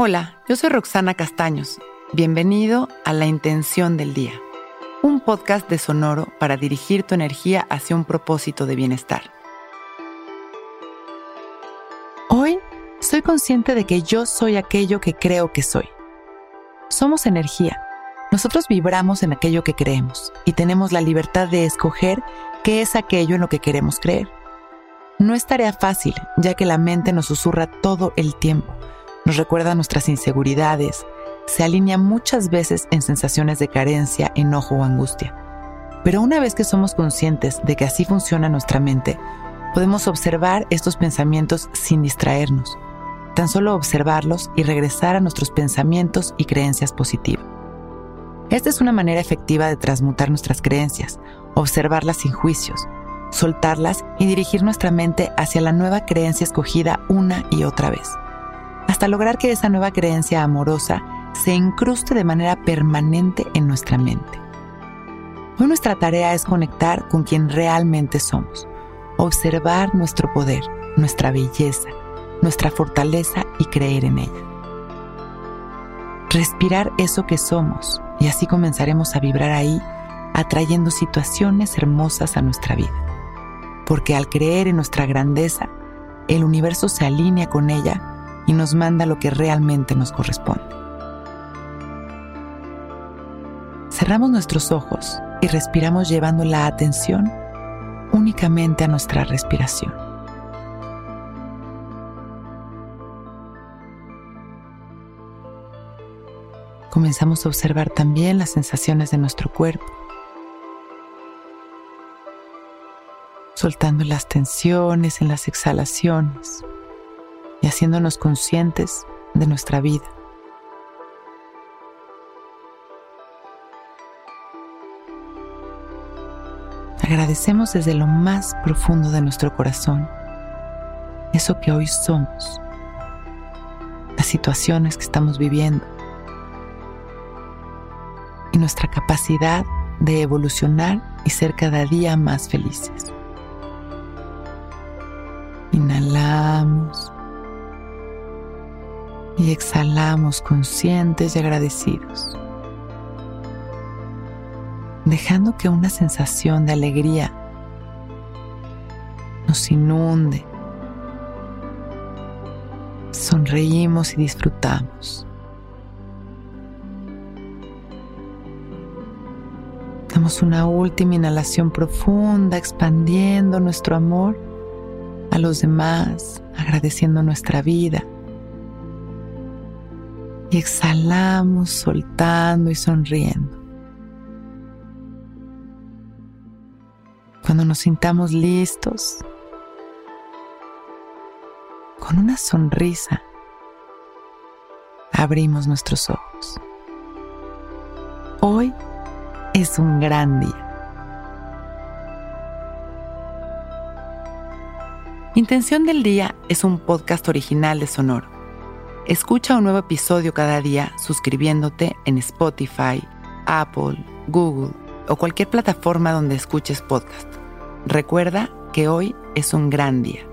Hola, yo soy Roxana Castaños. Bienvenido a La Intención del Día, un podcast de Sonoro para dirigir tu energía hacia un propósito de bienestar. Hoy soy consciente de que yo soy aquello que creo que soy. Somos energía. Nosotros vibramos en aquello que creemos y tenemos la libertad de escoger qué es aquello en lo que queremos creer. No es tarea fácil, ya que la mente nos susurra todo el tiempo, nos recuerda nuestras inseguridades, se alinea muchas veces en sensaciones de carencia, enojo o angustia. Pero una vez que somos conscientes de que así funciona nuestra mente, podemos observar estos pensamientos sin distraernos, tan solo observarlos y regresar a nuestros pensamientos y creencias positivas. Esta es una manera efectiva de transmutar nuestras creencias, observarlas sin juicios, soltarlas y dirigir nuestra mente hacia la nueva creencia escogida una y otra vez, hasta lograr que esa nueva creencia amorosa se incruste de manera permanente en nuestra mente. Hoy nuestra tarea es conectar con quien realmente somos, observar nuestro poder, nuestra belleza, nuestra fortaleza y creer en ella. Respirar eso que somos y así comenzaremos a vibrar ahí, atrayendo situaciones hermosas a nuestra vida porque al creer en nuestra grandeza, el universo se alinea con ella y nos manda lo que realmente nos corresponde. Cerramos nuestros ojos y respiramos llevando la atención únicamente a nuestra respiración. Comenzamos a observar también las sensaciones de nuestro cuerpo soltando las tensiones en las exhalaciones y haciéndonos conscientes de nuestra vida. Agradecemos desde lo más profundo de nuestro corazón eso que hoy somos, las situaciones que estamos viviendo y nuestra capacidad de evolucionar y ser cada día más felices. Inhalamos y exhalamos conscientes y agradecidos, dejando que una sensación de alegría nos inunde. Sonreímos y disfrutamos. Damos una última inhalación profunda, expandiendo nuestro amor a los demás, agradeciendo nuestra vida. Y exhalamos soltando y sonriendo. Cuando nos sintamos listos, con una sonrisa, abrimos nuestros ojos. Hoy es un gran día. Intención del Día es un podcast original de Sonoro. Escucha un nuevo episodio cada día suscribiéndote en Spotify, Apple, Google o cualquier plataforma donde escuches podcast. Recuerda que hoy es un gran día.